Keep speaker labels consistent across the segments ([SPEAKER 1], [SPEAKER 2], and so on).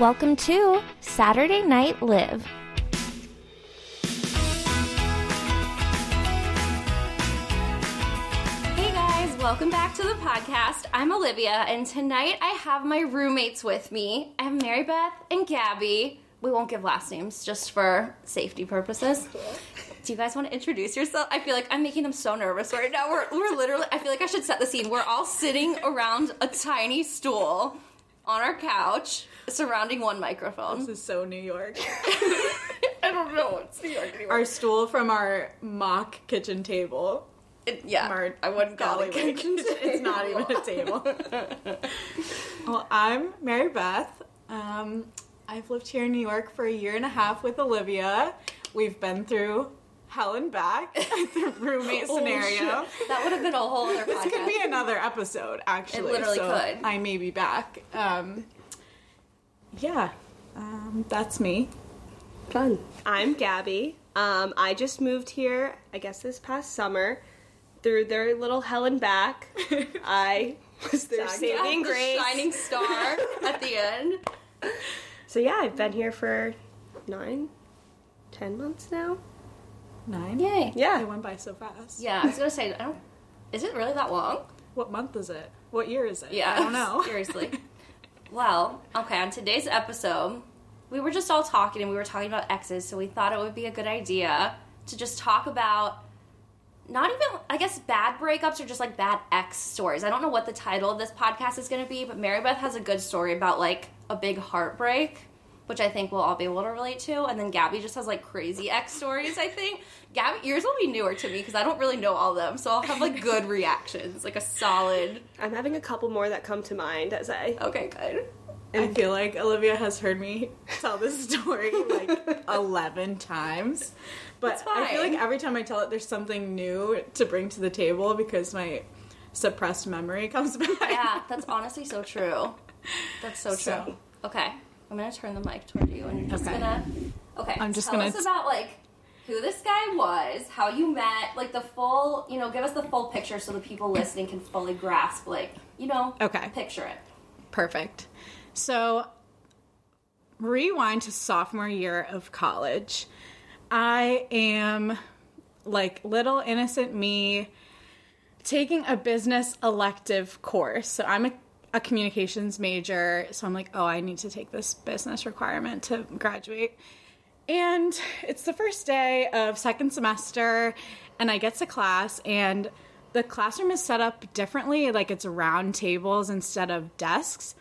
[SPEAKER 1] Welcome to Saturday Night Liv.
[SPEAKER 2] Hey guys, welcome back to the podcast. I'm Olivia, and tonight I have my roommates with me. I have Mary Beth and Gabby. We won't give last names just for safety purposes. Do you guys want to introduce yourself? I feel like I'm making them so nervous right now. We're, we're literally, I feel like I should set the scene. We're all sitting around a tiny stool on our couch surrounding one microphone.
[SPEAKER 3] This is so New York.
[SPEAKER 2] I don't know. It's New York anymore.
[SPEAKER 3] our stool from our mock kitchen table.
[SPEAKER 2] It- yeah, I wouldn't call it kitchen
[SPEAKER 3] It's not even a table. well, I'm Mary Beth. Um, I've lived here in New York for a year and a half with Olivia. We've been through hell and back, the roommate
[SPEAKER 2] Oh,
[SPEAKER 3] scenario.
[SPEAKER 2] shit. That would have been a whole other
[SPEAKER 3] This
[SPEAKER 2] podcast.
[SPEAKER 3] could be another episode, actually.
[SPEAKER 2] It literally
[SPEAKER 3] so
[SPEAKER 2] could.
[SPEAKER 3] I may be back. Um, yeah, um, that's me.
[SPEAKER 4] Fun. I'm Gabby. Um, I just moved here, I guess this past summer, through their little hell and back. I was their
[SPEAKER 2] Yeah,
[SPEAKER 4] saving
[SPEAKER 2] the shining star at the end.
[SPEAKER 4] So yeah, I've been here for nine, ten months now.
[SPEAKER 3] Nine.
[SPEAKER 2] Yay.
[SPEAKER 4] Yeah.
[SPEAKER 3] It went by so fast.
[SPEAKER 2] Yeah, I was gonna say, I don't. Is it really that long?
[SPEAKER 3] What month is it? What year is it?
[SPEAKER 2] Yeah,
[SPEAKER 3] I don't know.
[SPEAKER 2] Seriously. well, okay. On today's episode, we were just all talking, and we were talking about exes, so we thought it would be a good idea to just talk about not even, I guess, bad breakups or just like bad ex stories. I don't know what the title of this podcast is going to be, but Mary Beth has a good story about like a big heartbreak. Which I think we'll all be able to relate to, and then Gabby just has like crazy ex stories. I think Gabby, yours will be newer to me because I don't really know all of them, so I'll have like good reactions, like a solid.
[SPEAKER 4] I'm having a couple more that come to mind as I.
[SPEAKER 2] Okay, good.
[SPEAKER 3] I feel like Olivia has heard me tell this story like 11 times. But I feel like every time I tell it, there's something new to bring to the table because my suppressed memory comes back.
[SPEAKER 2] Yeah, that's honestly so true. That's so true.
[SPEAKER 3] So-
[SPEAKER 2] Okay, I'm gonna turn the mic toward you, and you're just
[SPEAKER 3] Okay.
[SPEAKER 2] gonna. Okay,
[SPEAKER 3] I'm just
[SPEAKER 2] tell
[SPEAKER 3] gonna-
[SPEAKER 2] us about like who this guy was, how you met, like the full. You know, give us the full picture so the people listening can fully grasp, like you know,
[SPEAKER 3] Okay.
[SPEAKER 2] picture it.
[SPEAKER 3] Perfect. So, rewind to sophomore year of college. I am like little innocent me taking a business elective course. So, I'm a, a communications major. So, I'm like, oh, I need to take this business requirement to graduate. And it's the first day of second semester, and I get to class, and the classroom is set up differently. Like it's round tables instead of desks.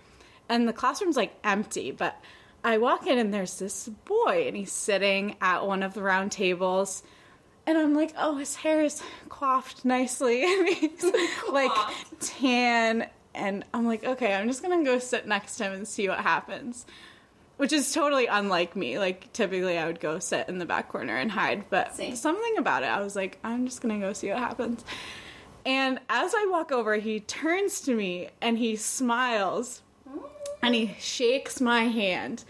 [SPEAKER 3] And the classroom's like empty, but I walk in, and there's this boy, and he's sitting at one of the round tables. And I'm like, oh, his hair is coiffed nicely. like tan. And I'm like, okay, I'm just gonna go sit next to him and see what happens which is totally unlike me. Like typically, I would go sit in the back corner and hide, but
[SPEAKER 2] Same.
[SPEAKER 3] something about it, I was like, I'm just gonna go see what happens. And as I walk over, he turns to me and he smiles and he shakes my hand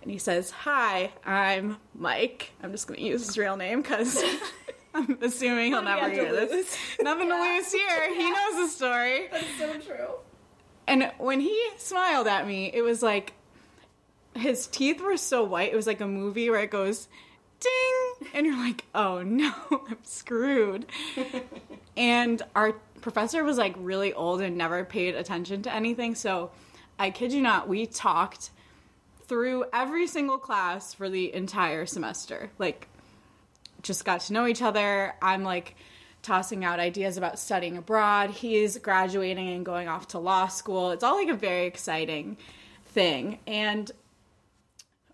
[SPEAKER 3] and he says, "Hi, I'm Mike." I'm just gonna use his real name because. I'm assuming he'll never hear this. Nothing to lose here. He knows the story.
[SPEAKER 2] That's so true.
[SPEAKER 3] And when he smiled at me, it was like his teeth were so white. It was like a movie where it goes ding, and you're like, oh no, I'm screwed. and our professor was like really old and never paid attention to anything. So I kid you not, we talked through every single class for the entire semester. Like, just got to know each other. I'm like tossing out ideas about studying abroad. He's graduating and going off to law school. It's all like a very exciting thing. And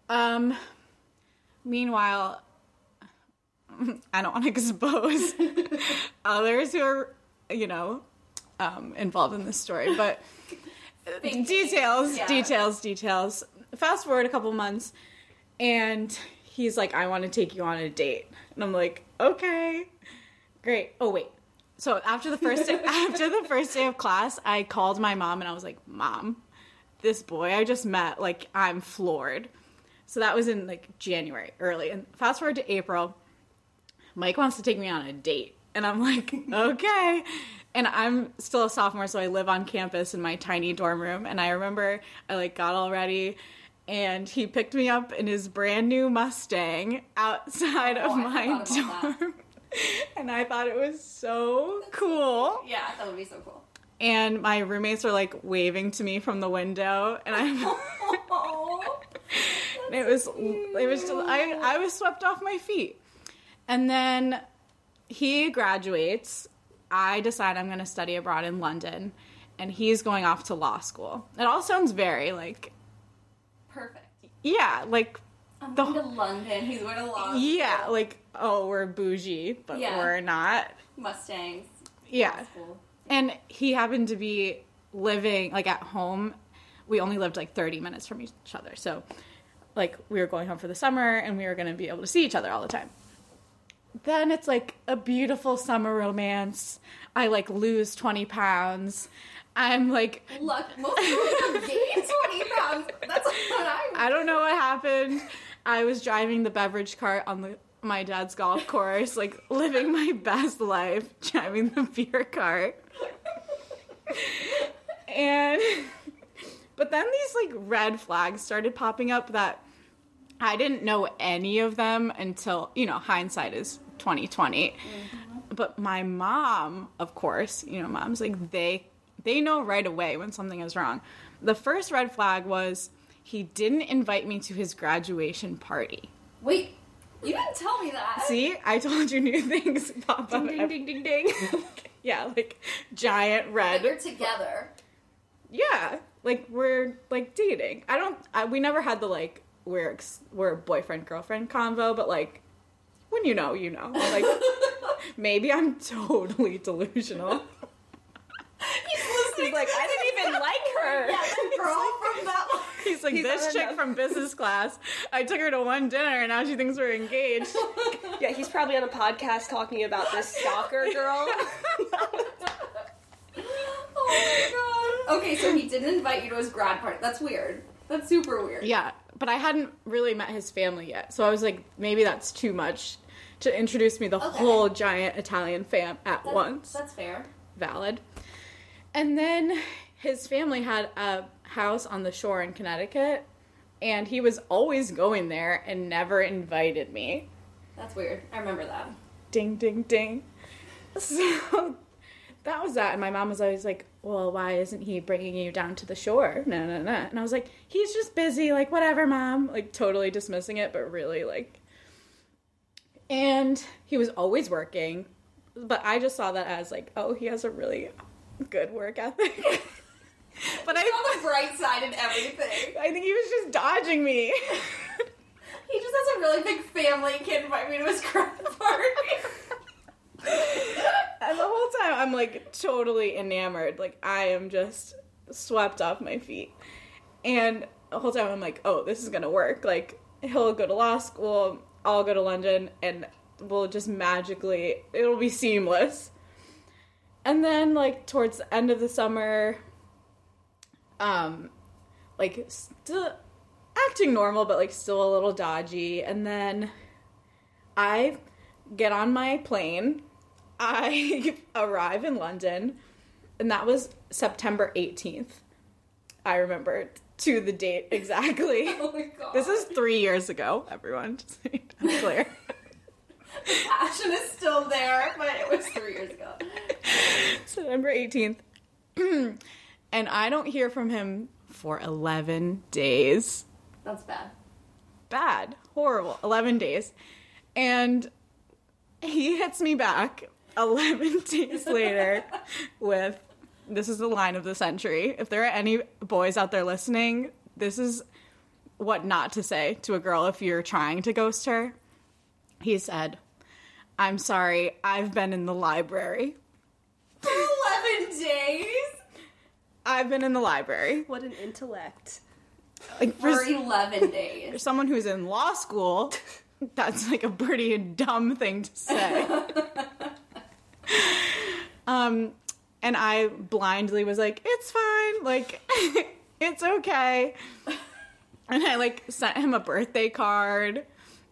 [SPEAKER 3] um meanwhile I don't want to expose others who are, you know, um, involved in this story, but details,
[SPEAKER 2] Yeah.
[SPEAKER 3] details, details. Fast forward a couple months, and he's like, "I want to take you on a date," and I'm like, "Okay, great." Oh wait, so after the first day, after the first day of class, I called my mom and I was like, "Mom, this boy I just met, like, I'm floored." So that was in like January, early, and fast forward to April. Mike wants to take me on a date. And I'm like, okay. And I'm still a sophomore, so I live on campus in my tiny dorm room. And I remember I like got all ready and he picked me up in his brand new Mustang outside
[SPEAKER 2] Oh,
[SPEAKER 3] of my
[SPEAKER 2] forgot about that.
[SPEAKER 3] dorm. and I thought it was so cool.
[SPEAKER 2] Yeah, that would be so cool.
[SPEAKER 3] And my roommates were like waving to me from the window, and I.
[SPEAKER 2] Oh,
[SPEAKER 3] it was it was just, I I was swept off my feet. And then he graduates. I decide I'm going to study abroad in London and he's going off to law school. It all sounds very like
[SPEAKER 2] perfect.
[SPEAKER 3] yeah, like
[SPEAKER 2] I'm
[SPEAKER 3] The
[SPEAKER 2] going to London. He's going to law.
[SPEAKER 3] yeah, like oh, we're bougie, but
[SPEAKER 2] Yeah.
[SPEAKER 3] we're not.
[SPEAKER 2] Mustangs.
[SPEAKER 3] Yeah. And he happened to be living like at home. We only lived like 30 minutes from each other. So like we were going home for the summer and we were going to be able to see each other all the time. Then it's like a beautiful summer romance. I like lose 20 pounds. I'm like
[SPEAKER 2] Look, most people 20 pounds. That's what I
[SPEAKER 3] I don't know what happened. I was driving the beverage cart on the my dad's golf course, like living my best life, driving the beer cart. And but then these like red flags started popping up that I didn't know any of them until, you know, hindsight is 2020. Mm-hmm. But my mom, of course, you know, mom's like they they know right away when something is wrong. The first red flag was he didn't invite me to his graduation party.
[SPEAKER 2] Wait, you didn't tell me that.
[SPEAKER 3] See, I told you new things pop up.
[SPEAKER 4] Ding ding ding ding.
[SPEAKER 3] Yeah, like giant
[SPEAKER 2] That you're together.
[SPEAKER 3] Yeah, like we're like dating. I don't. I, we never had the like we're ex- we're boyfriend girlfriend convo, but like when you know, you know. Like maybe I'm totally delusional.
[SPEAKER 2] He's listening.
[SPEAKER 4] He's like, I like her.
[SPEAKER 2] Yeah, the girl from that one.
[SPEAKER 3] He's like
[SPEAKER 4] He's
[SPEAKER 3] this chick
[SPEAKER 4] enough.
[SPEAKER 3] from business class. I took her to one dinner and now she thinks we're engaged.
[SPEAKER 4] Yeah, he's probably on a podcast talking about this stalker girl.
[SPEAKER 2] Oh my god. Okay, so he didn't invite you to his grad party. That's weird. That's super weird.
[SPEAKER 3] Yeah, but I hadn't really met his family yet, so I was like, maybe that's too much to introduce me the
[SPEAKER 2] Okay.
[SPEAKER 3] whole giant Italian fam at
[SPEAKER 2] That-
[SPEAKER 3] once.
[SPEAKER 2] That's fair.
[SPEAKER 3] Valid. And then his family had a house on the shore in Connecticut, and he was always going there and never invited me.
[SPEAKER 2] That's weird. I remember that.
[SPEAKER 3] Ding, ding, ding. So that was that. And my mom was always like, well, why isn't he bringing you down to the shore? No, no, no. And I was like, he's just busy. Like, whatever, mom. Like, totally dismissing it, but really, like. And he was always working. But I just saw that as, like, oh, he has a really good work ethic. but I,
[SPEAKER 2] the bright side in everything.
[SPEAKER 3] I think he was just dodging me.
[SPEAKER 2] He just has a really big family. He can't invite me to his grad party.
[SPEAKER 3] And the whole time I'm like totally enamored. Like I am just swept off my feet. And the whole time I'm like, oh, this is gonna work. Like he'll go to law school, I'll go to London, and we'll just magically it'll be seamless. And then like towards the end of the summer, um, like still acting normal, but like still a little dodgy. And then I get on my plane. I arrive in London, and that was September 18th. I remember to the date exactly.
[SPEAKER 2] oh my god.
[SPEAKER 3] This is three years ago, everyone. Just I'm clear.
[SPEAKER 2] passion is still there, but it was three years ago.
[SPEAKER 3] September 18th. and I don't hear from him for 11 days.
[SPEAKER 2] That's bad.
[SPEAKER 3] Bad. Horrible. 11 days. And he hits me back 11 days later with this is the line of the century. If there are any boys out there listening, this is what not to say to a girl if you're trying to ghost her. He said, I'm sorry, I've been in the library.
[SPEAKER 2] For 11 days?
[SPEAKER 3] I've been in the library.
[SPEAKER 4] what an intellect.
[SPEAKER 3] Like for,
[SPEAKER 2] For 11
[SPEAKER 3] for
[SPEAKER 2] days.
[SPEAKER 3] someone who's in law school, that's like a pretty dumb thing to say. um, and I blindly was like, "It's fine, like it's okay." And I like sent him a birthday card.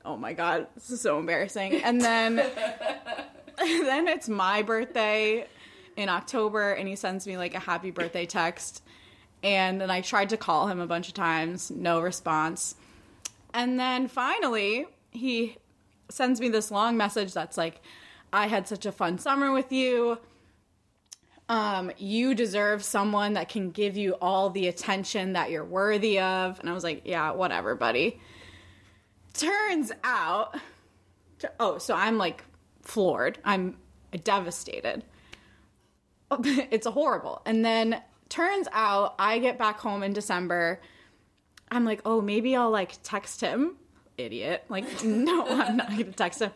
[SPEAKER 3] Oh my god, this is so embarrassing. And then then it's my birthday in October and he sends me like a happy birthday text And then I tried to call him a bunch of times, no response. And then finally, he sends me this long message that's like, I had such a fun summer with you. Um, you deserve someone that can give you all the attention that you're worthy of. And I was like, yeah, whatever, buddy. Turns out, oh, so I'm like floored. I'm devastated. It's horrible. And then turns out I get back home in December. I'm like, oh, maybe I'll like text him. Idiot. Like, no, I'm not going to text him.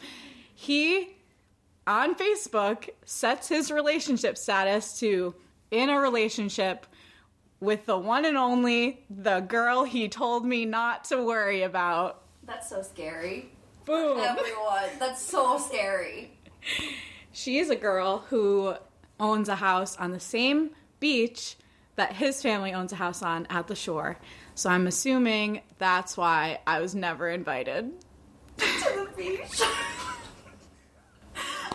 [SPEAKER 3] He, on Facebook, sets his relationship status to in a relationship with the one and only, the girl he told me not to worry about.
[SPEAKER 2] That's so scary.
[SPEAKER 3] Boom.
[SPEAKER 2] Everyone, that's so scary.
[SPEAKER 3] She is a girl who owns a house on the same beach that his family owns a house on at the shore. So I'm assuming that's why I was never invited.
[SPEAKER 2] to the beach.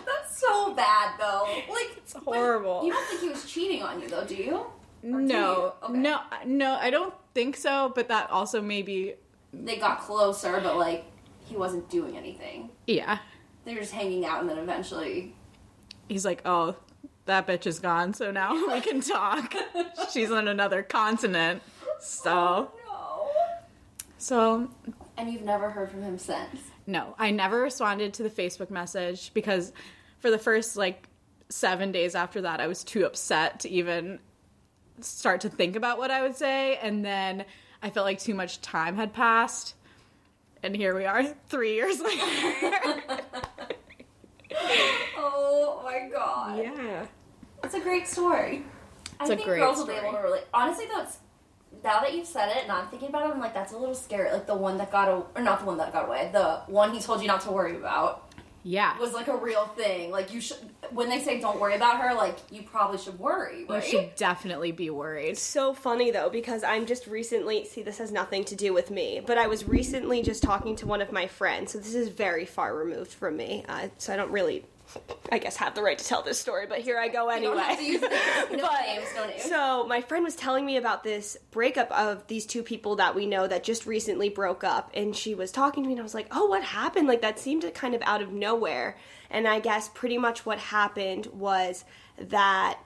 [SPEAKER 2] That's so bad, though. Like it's
[SPEAKER 3] horrible.
[SPEAKER 2] You don't think he was cheating on you, though, do you? Or do
[SPEAKER 3] No,
[SPEAKER 2] you? Okay.
[SPEAKER 3] no, no, I don't think so. But that also maybe,
[SPEAKER 2] They got closer, but like he wasn't doing anything.
[SPEAKER 3] yeah.
[SPEAKER 2] They were just hanging out, and then eventually,
[SPEAKER 3] He's like, oh, that bitch is gone, so now we can talk. She's on another continent. So, oh,
[SPEAKER 2] no.
[SPEAKER 3] so
[SPEAKER 2] And you've never heard from him since.
[SPEAKER 3] No, I never responded to the Facebook message because for the first like seven days after that, I was too upset to even start to think about what I would say. And then I felt like too much time had passed. And here we are, three years later.
[SPEAKER 2] Oh my god.
[SPEAKER 3] yeah.
[SPEAKER 2] It's a great story.
[SPEAKER 3] It's
[SPEAKER 2] I
[SPEAKER 3] a
[SPEAKER 2] think
[SPEAKER 3] great
[SPEAKER 2] girls will be able to relate. Honestly, though, it's now that you've said it, and I'm thinking about it, I'm like, that's a little scary. Like the one that got, a, or not the one that got away, the one he told you not to worry about
[SPEAKER 3] Yeah.
[SPEAKER 2] was like a real thing. Like you should, when they say don't worry about her, like you probably should worry,
[SPEAKER 3] You should definitely be worried.
[SPEAKER 4] so funny though because I'm just recently see this has nothing to do with me, but I was recently just talking to one of my friends. So this is very far removed from me. Uh, so I don't really I guess have the right to tell this story, but here I go anyway.
[SPEAKER 2] don't have to use. No
[SPEAKER 4] But-
[SPEAKER 2] names, no names.
[SPEAKER 4] So my friend was telling me about this breakup of these two people that we know that just recently broke up, and she was talking to me, and I was like, "Oh, what happened? Like that seemed kind of out of nowhere." And I guess pretty much what happened was that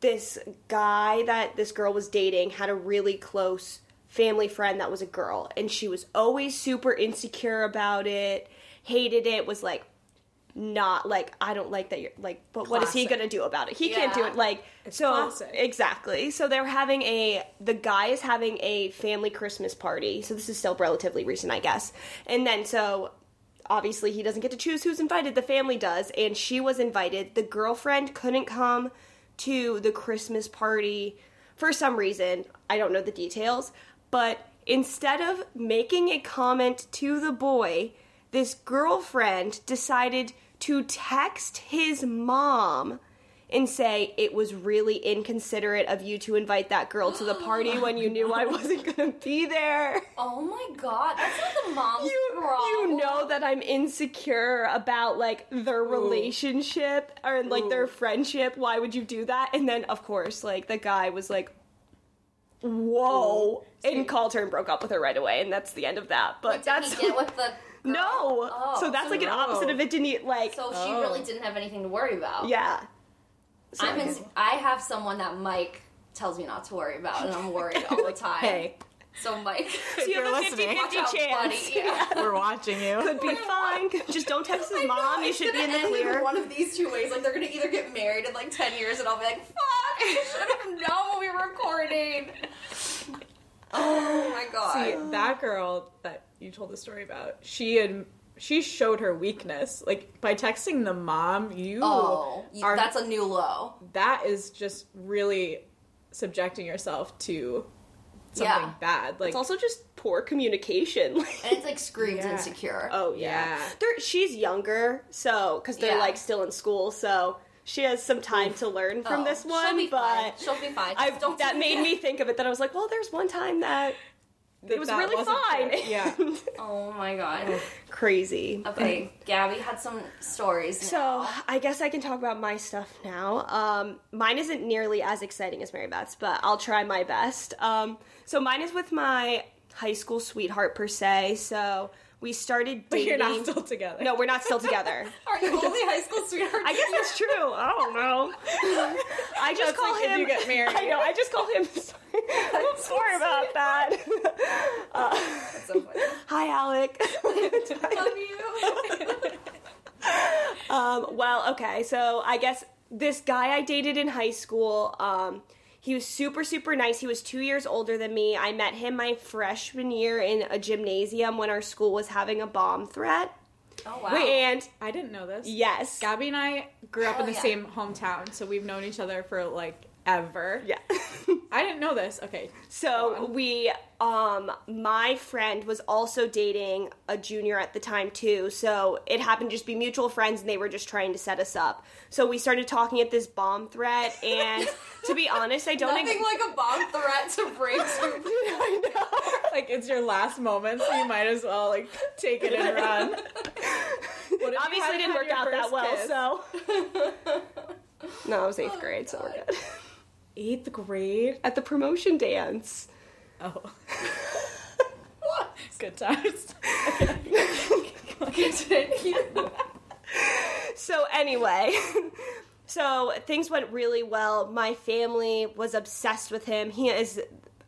[SPEAKER 4] this guy that this girl was dating had a really close family friend that was a girl, and she was always super insecure about it, hated it, was like not like I don't like that you're like but what is he gonna do about it? He can't do it like so
[SPEAKER 3] classic.
[SPEAKER 4] exactly. So they're having a the guy is having a family Christmas party. So this is still relatively recent, I guess. And then so obviously he doesn't get to choose who's invited, the family does, and she was invited. The girlfriend couldn't come to the Christmas party for some reason. I don't know the details, but instead of making a comment to the boy, this girlfriend decided to text his mom and say it was really inconsiderate of you to invite that girl to the party when you knew I wasn't going to be there.
[SPEAKER 2] oh my god, that's not the mom's
[SPEAKER 4] You,
[SPEAKER 2] problem.
[SPEAKER 4] you know that I'm insecure about like their relationship or like their friendship. Why would you do that? And then of course, like the guy was like, "Whoa," and called her and broke up with her right away, and that's the end of that. But that's
[SPEAKER 2] he get with the girl?
[SPEAKER 4] no.
[SPEAKER 2] Oh,
[SPEAKER 4] so that's like an
[SPEAKER 3] no.
[SPEAKER 4] opposite of it. Didn't he, like?
[SPEAKER 2] So she really didn't have anything to worry about.
[SPEAKER 4] yeah. So-
[SPEAKER 2] I'm in, I have someone that Mike tells me not to worry about, and I'm worried all the time.
[SPEAKER 3] Hey,
[SPEAKER 2] So Mike,
[SPEAKER 4] So you
[SPEAKER 3] you're
[SPEAKER 4] have a
[SPEAKER 3] listening.
[SPEAKER 4] 50-50
[SPEAKER 2] Watch out,
[SPEAKER 4] chance.
[SPEAKER 2] buddy. Yeah.
[SPEAKER 3] we're watching you.
[SPEAKER 4] Could be fine. Just don't text his
[SPEAKER 2] I know,
[SPEAKER 4] mom. You should be in
[SPEAKER 2] gonna
[SPEAKER 4] the clear.
[SPEAKER 2] one of these two ways. Like they're gonna either get married in like ten years, and I'll be like, "Fuck, I should have known when we were recording." Oh, oh my god.
[SPEAKER 3] See, that girl that you told the story about, she had she showed her weakness. Like by texting the mom, you
[SPEAKER 2] oh,
[SPEAKER 3] are
[SPEAKER 2] that's a new low.
[SPEAKER 3] that is just really subjecting yourself to something
[SPEAKER 2] Yeah.
[SPEAKER 3] bad. Like
[SPEAKER 4] It's also just poor communication.
[SPEAKER 2] And it's like screams
[SPEAKER 3] Yeah.
[SPEAKER 2] insecure.
[SPEAKER 4] Oh yeah,
[SPEAKER 3] Yeah.
[SPEAKER 4] They're, she's younger, so because they're
[SPEAKER 2] Yeah.
[SPEAKER 4] like still in school, so she has some time to learn from
[SPEAKER 2] Oh,
[SPEAKER 4] this
[SPEAKER 2] she'll
[SPEAKER 4] one.
[SPEAKER 2] be fine.
[SPEAKER 4] but
[SPEAKER 2] She'll be fine.
[SPEAKER 4] I
[SPEAKER 2] Just don't
[SPEAKER 4] that
[SPEAKER 2] do
[SPEAKER 4] made me think of it. That I was like, well, there's one time that it was really fine.
[SPEAKER 3] true. Yeah.
[SPEAKER 2] Oh my god.
[SPEAKER 4] Crazy.
[SPEAKER 2] Okay, Gabby had some stories.
[SPEAKER 4] So. I guess I can talk about my stuff now. Um, mine isn't nearly as exciting as Mary Beth's, but I'll try my best. Um, so mine is with my high school sweetheart per se. So we started
[SPEAKER 3] But
[SPEAKER 4] dating.
[SPEAKER 3] you're not still together.
[SPEAKER 4] no, we're not still together.
[SPEAKER 2] are you only high school sweetheart?
[SPEAKER 4] I guess that's true. I don't know. I just
[SPEAKER 3] That's
[SPEAKER 4] call
[SPEAKER 3] like if
[SPEAKER 4] him.
[SPEAKER 3] you get married.
[SPEAKER 4] I know. I just call him. Sorry, I'm sorry about that.
[SPEAKER 2] That's so funny.
[SPEAKER 4] Hi, Alec.
[SPEAKER 2] Love you.
[SPEAKER 4] Um, well, okay, so I guess this guy I dated in high school, um, he was super, super nice. He was two years older than me. I met him my freshman year in a gymnasium when our school was having a bomb threat.
[SPEAKER 2] Oh wow.
[SPEAKER 4] And
[SPEAKER 3] I didn't know this.
[SPEAKER 4] yes.
[SPEAKER 3] Gabby and I grew up
[SPEAKER 2] Hell
[SPEAKER 3] in the
[SPEAKER 2] yeah.
[SPEAKER 3] same hometown, so we've known each other for like ever.
[SPEAKER 4] Yeah.
[SPEAKER 3] I didn't know this. Okay.
[SPEAKER 4] So we, um, my friend was also dating a junior at the time too. So it happened to just be mutual friends, and they were just trying to set us up. So we started talking at this bomb threat, and to be honest, I don't.
[SPEAKER 2] Nothing like a bomb threat to break some
[SPEAKER 4] I know.
[SPEAKER 3] Like it's your last moment, so you might as well like take it and run.
[SPEAKER 4] Obviously, didn't work out that well.
[SPEAKER 3] kiss?
[SPEAKER 4] So no, I was eighth grade, so we're good.
[SPEAKER 3] Eighth grade.
[SPEAKER 4] At the promotion dance.
[SPEAKER 3] Oh. Good times. Continue.
[SPEAKER 4] So anyway, so things went really well. My family was obsessed with him. He is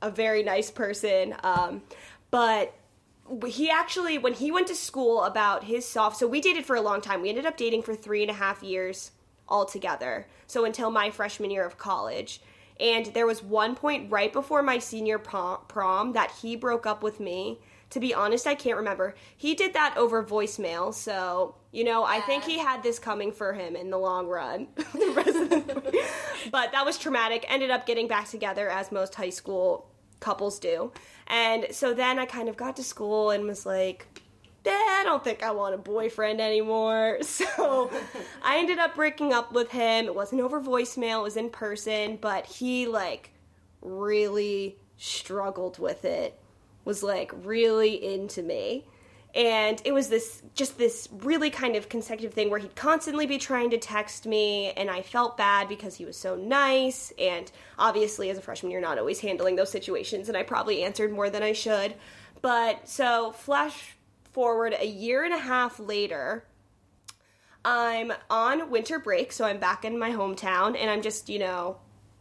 [SPEAKER 4] a very nice person, um, but he actually when he went to school about his soft so we dated for a long time we ended up dating for three and a half years altogether so until my freshman year of college and there was one point right before my senior prom, prom that he broke up with me. To be honest i can't remember. He did that over voicemail so you know i think he had this coming for him in the long run. The rest of the- but that was traumatic. Ended up getting back together as most high school couples do. And so then i kind of got to school and was like "Eh, I don't think I want a boyfriend anymore. So I ended up breaking up with him. It wasn't over voicemail, it was in person, but he like really struggled with it. Was like really into me. And it was this just this really kind of consecutive thing where he'd constantly be trying to text me and I felt bad because he was so nice and obviously as a freshman you're not always handling those situations and I probably answered more than I should. But so flash forward a year and a half later, I'm on winter break, so I'm back in my hometown, and I'm just, you know,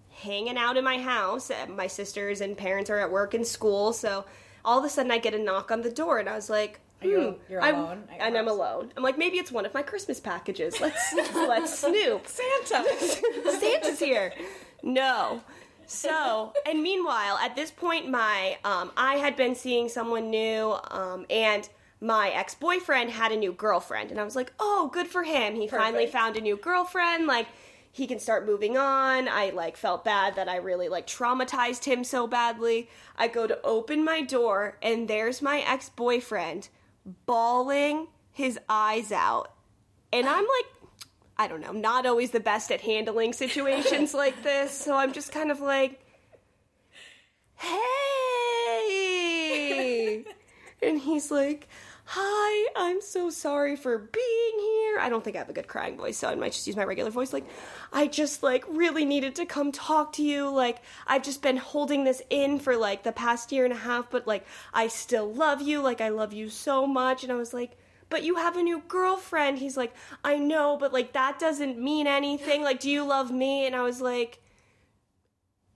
[SPEAKER 4] hanging out in my house. My sisters and parents are at work and school, so all of a sudden I get a knock on the door, and I was like,
[SPEAKER 3] Are you-
[SPEAKER 4] hmm,
[SPEAKER 3] you're
[SPEAKER 4] I'm-
[SPEAKER 3] alone
[SPEAKER 4] and I'm alone. I'm like, maybe it's one of my Christmas packages. Let's let's snoop.
[SPEAKER 3] Santa.
[SPEAKER 4] Santa's here. No. So, and meanwhile, at this point, my um, I had been seeing someone new, um, and my ex boyfriend had a new girlfriend, and I was like, oh, good for him. He finally found a new girlfriend. Like, he can start moving on. I like felt bad that I really like traumatized him so badly. I go to open my door, and there's my ex boyfriend bawling his eyes out, and I'm like. I don't know, not always the best at handling situations like this. So I'm just kind of like, hey. and he's like, hi, I'm so sorry for being here. I don't think I have a good crying voice, so I might just use my regular voice. Like, I just like really needed to come talk to you. Like, I've just been holding this in for like the past year and a half, but like, I still love you. Like, I love you so much. And I was like, but you have a new girlfriend. He's like, I know, but like that doesn't mean anything. Like, do you love me? And I was like,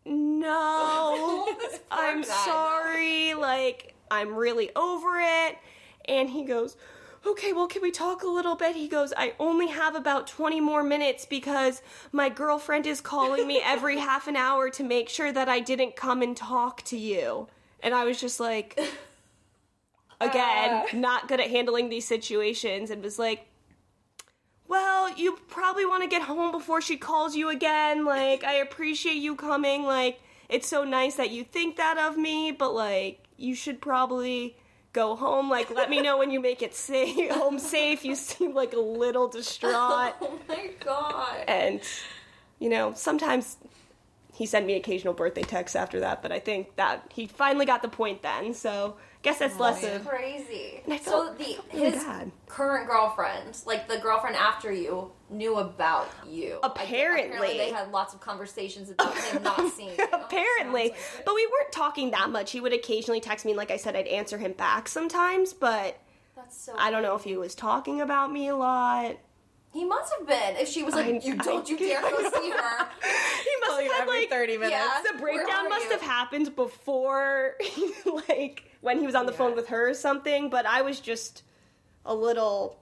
[SPEAKER 4] no, I'm
[SPEAKER 2] guy.
[SPEAKER 4] sorry. Like, I'm really over it. And he goes, okay, well, can we talk a little bit? He goes, I only have about 20 more minutes because my girlfriend is calling me every half an hour to make sure that I didn't come and talk to you. And I was just like, again, ah. not good at handling these situations and was like, well, you probably want to get home before she calls you again. Like, I appreciate you coming. Like, it's so nice that you think that of me, but like, you should probably go home. Like, let me know when you make it safe, home safe. You seem like a little distraught.
[SPEAKER 2] Oh my god.
[SPEAKER 4] And, you know, sometimes he sent me occasional birthday texts after that, but I think that he finally got the point then. So guess that's less of.
[SPEAKER 2] crazy.
[SPEAKER 4] I
[SPEAKER 2] So
[SPEAKER 4] felt
[SPEAKER 2] the
[SPEAKER 4] really
[SPEAKER 2] his
[SPEAKER 4] bad.
[SPEAKER 2] current girlfriend, like the girlfriend after you, knew about you. Like,
[SPEAKER 4] Apparently.
[SPEAKER 2] they had lots of conversations about him not seeing you.
[SPEAKER 4] Apparently,
[SPEAKER 2] like
[SPEAKER 4] but we weren't talking that much. He would occasionally text me, and like I said, I'd answer him back sometimes. But
[SPEAKER 2] that's so.
[SPEAKER 4] I don't know if he was talking about me a lot.
[SPEAKER 2] He must have been. If she was like,
[SPEAKER 4] I-
[SPEAKER 2] "You don't,
[SPEAKER 4] I-
[SPEAKER 2] you dare go see her."
[SPEAKER 4] He must
[SPEAKER 3] Tell you
[SPEAKER 4] have had
[SPEAKER 3] every
[SPEAKER 4] like
[SPEAKER 3] 30 minutes.
[SPEAKER 2] Yeah.
[SPEAKER 4] the breakdown must
[SPEAKER 2] you?
[SPEAKER 4] have happened before, like when he was on the phone with her or something. But I was just a little.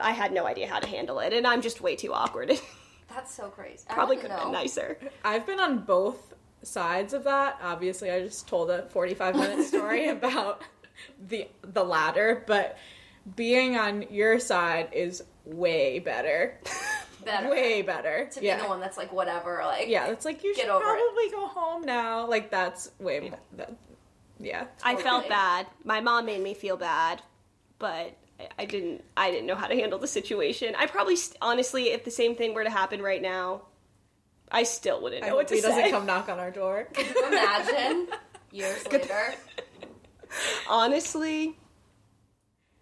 [SPEAKER 4] I had no idea how to handle it, and I'm just way too awkward.
[SPEAKER 2] That's so crazy. I
[SPEAKER 4] Probably could have been nicer.
[SPEAKER 3] I've been on both sides of that. Obviously, I just told a 45 minute story about the the latter, but being on your side is way better.
[SPEAKER 2] Better
[SPEAKER 3] Way better.
[SPEAKER 2] to be
[SPEAKER 3] yeah.
[SPEAKER 2] the one that's like whatever. Like
[SPEAKER 3] Yeah, it's like you should
[SPEAKER 2] over it.
[SPEAKER 3] probably go home now. Like that's way that, yeah.
[SPEAKER 4] I felt bad. My mom made me feel bad, but I- I didn't. I didn't know how to handle the situation. I probably, st- honestly, if the same thing were to happen right now, I still wouldn't know
[SPEAKER 3] I
[SPEAKER 4] what
[SPEAKER 3] hope
[SPEAKER 4] to
[SPEAKER 3] he
[SPEAKER 4] say.
[SPEAKER 3] doesn't come knock on our door.
[SPEAKER 2] Can you imagine years later?
[SPEAKER 4] Honestly,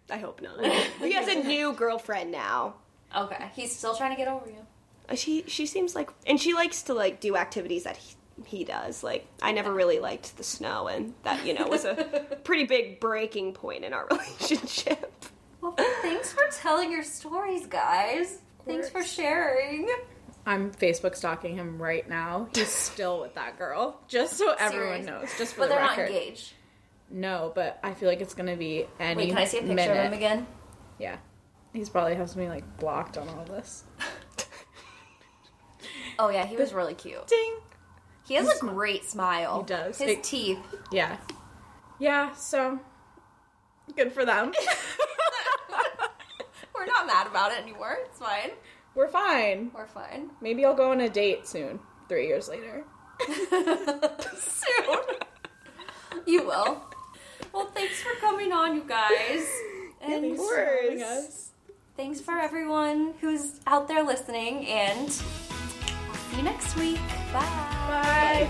[SPEAKER 4] I hope not. he has a new girlfriend now.
[SPEAKER 2] Okay, he's still trying to get over you.
[SPEAKER 4] Uh, She she seems like, and she likes to like do activities that he, he does. Like I never really liked the snow, and that you know was a pretty big breaking point in our relationship.
[SPEAKER 2] Well, thanks for telling your stories, guys. Thanks for sharing.
[SPEAKER 3] I'm Facebook stalking him right now. He's still with that girl. Just so everyone knows. Just for
[SPEAKER 2] But
[SPEAKER 3] the
[SPEAKER 2] they're not
[SPEAKER 3] record.
[SPEAKER 2] engaged.
[SPEAKER 3] No, but I feel like it's gonna be any
[SPEAKER 2] Wait, can I see a picture
[SPEAKER 3] minute.
[SPEAKER 2] of him again?
[SPEAKER 3] Yeah. He's probably has me like blocked on all this.
[SPEAKER 2] Oh yeah, he was really cute.
[SPEAKER 3] Ding.
[SPEAKER 2] He has a great smile.
[SPEAKER 3] He does.
[SPEAKER 2] His
[SPEAKER 3] It-
[SPEAKER 2] teeth.
[SPEAKER 3] Yeah. Yeah, so good for them.
[SPEAKER 2] Not mad about it anymore. It's fine.
[SPEAKER 3] We're fine.
[SPEAKER 2] We're fine.
[SPEAKER 3] Maybe I'll go on a date soon. Three years later.
[SPEAKER 2] Soon. you will. Well, thanks for coming on, you guys. And
[SPEAKER 3] Thanks for having us.
[SPEAKER 2] thanks for everyone who's out there listening. And I'll see you next week. Bye.
[SPEAKER 3] Bye.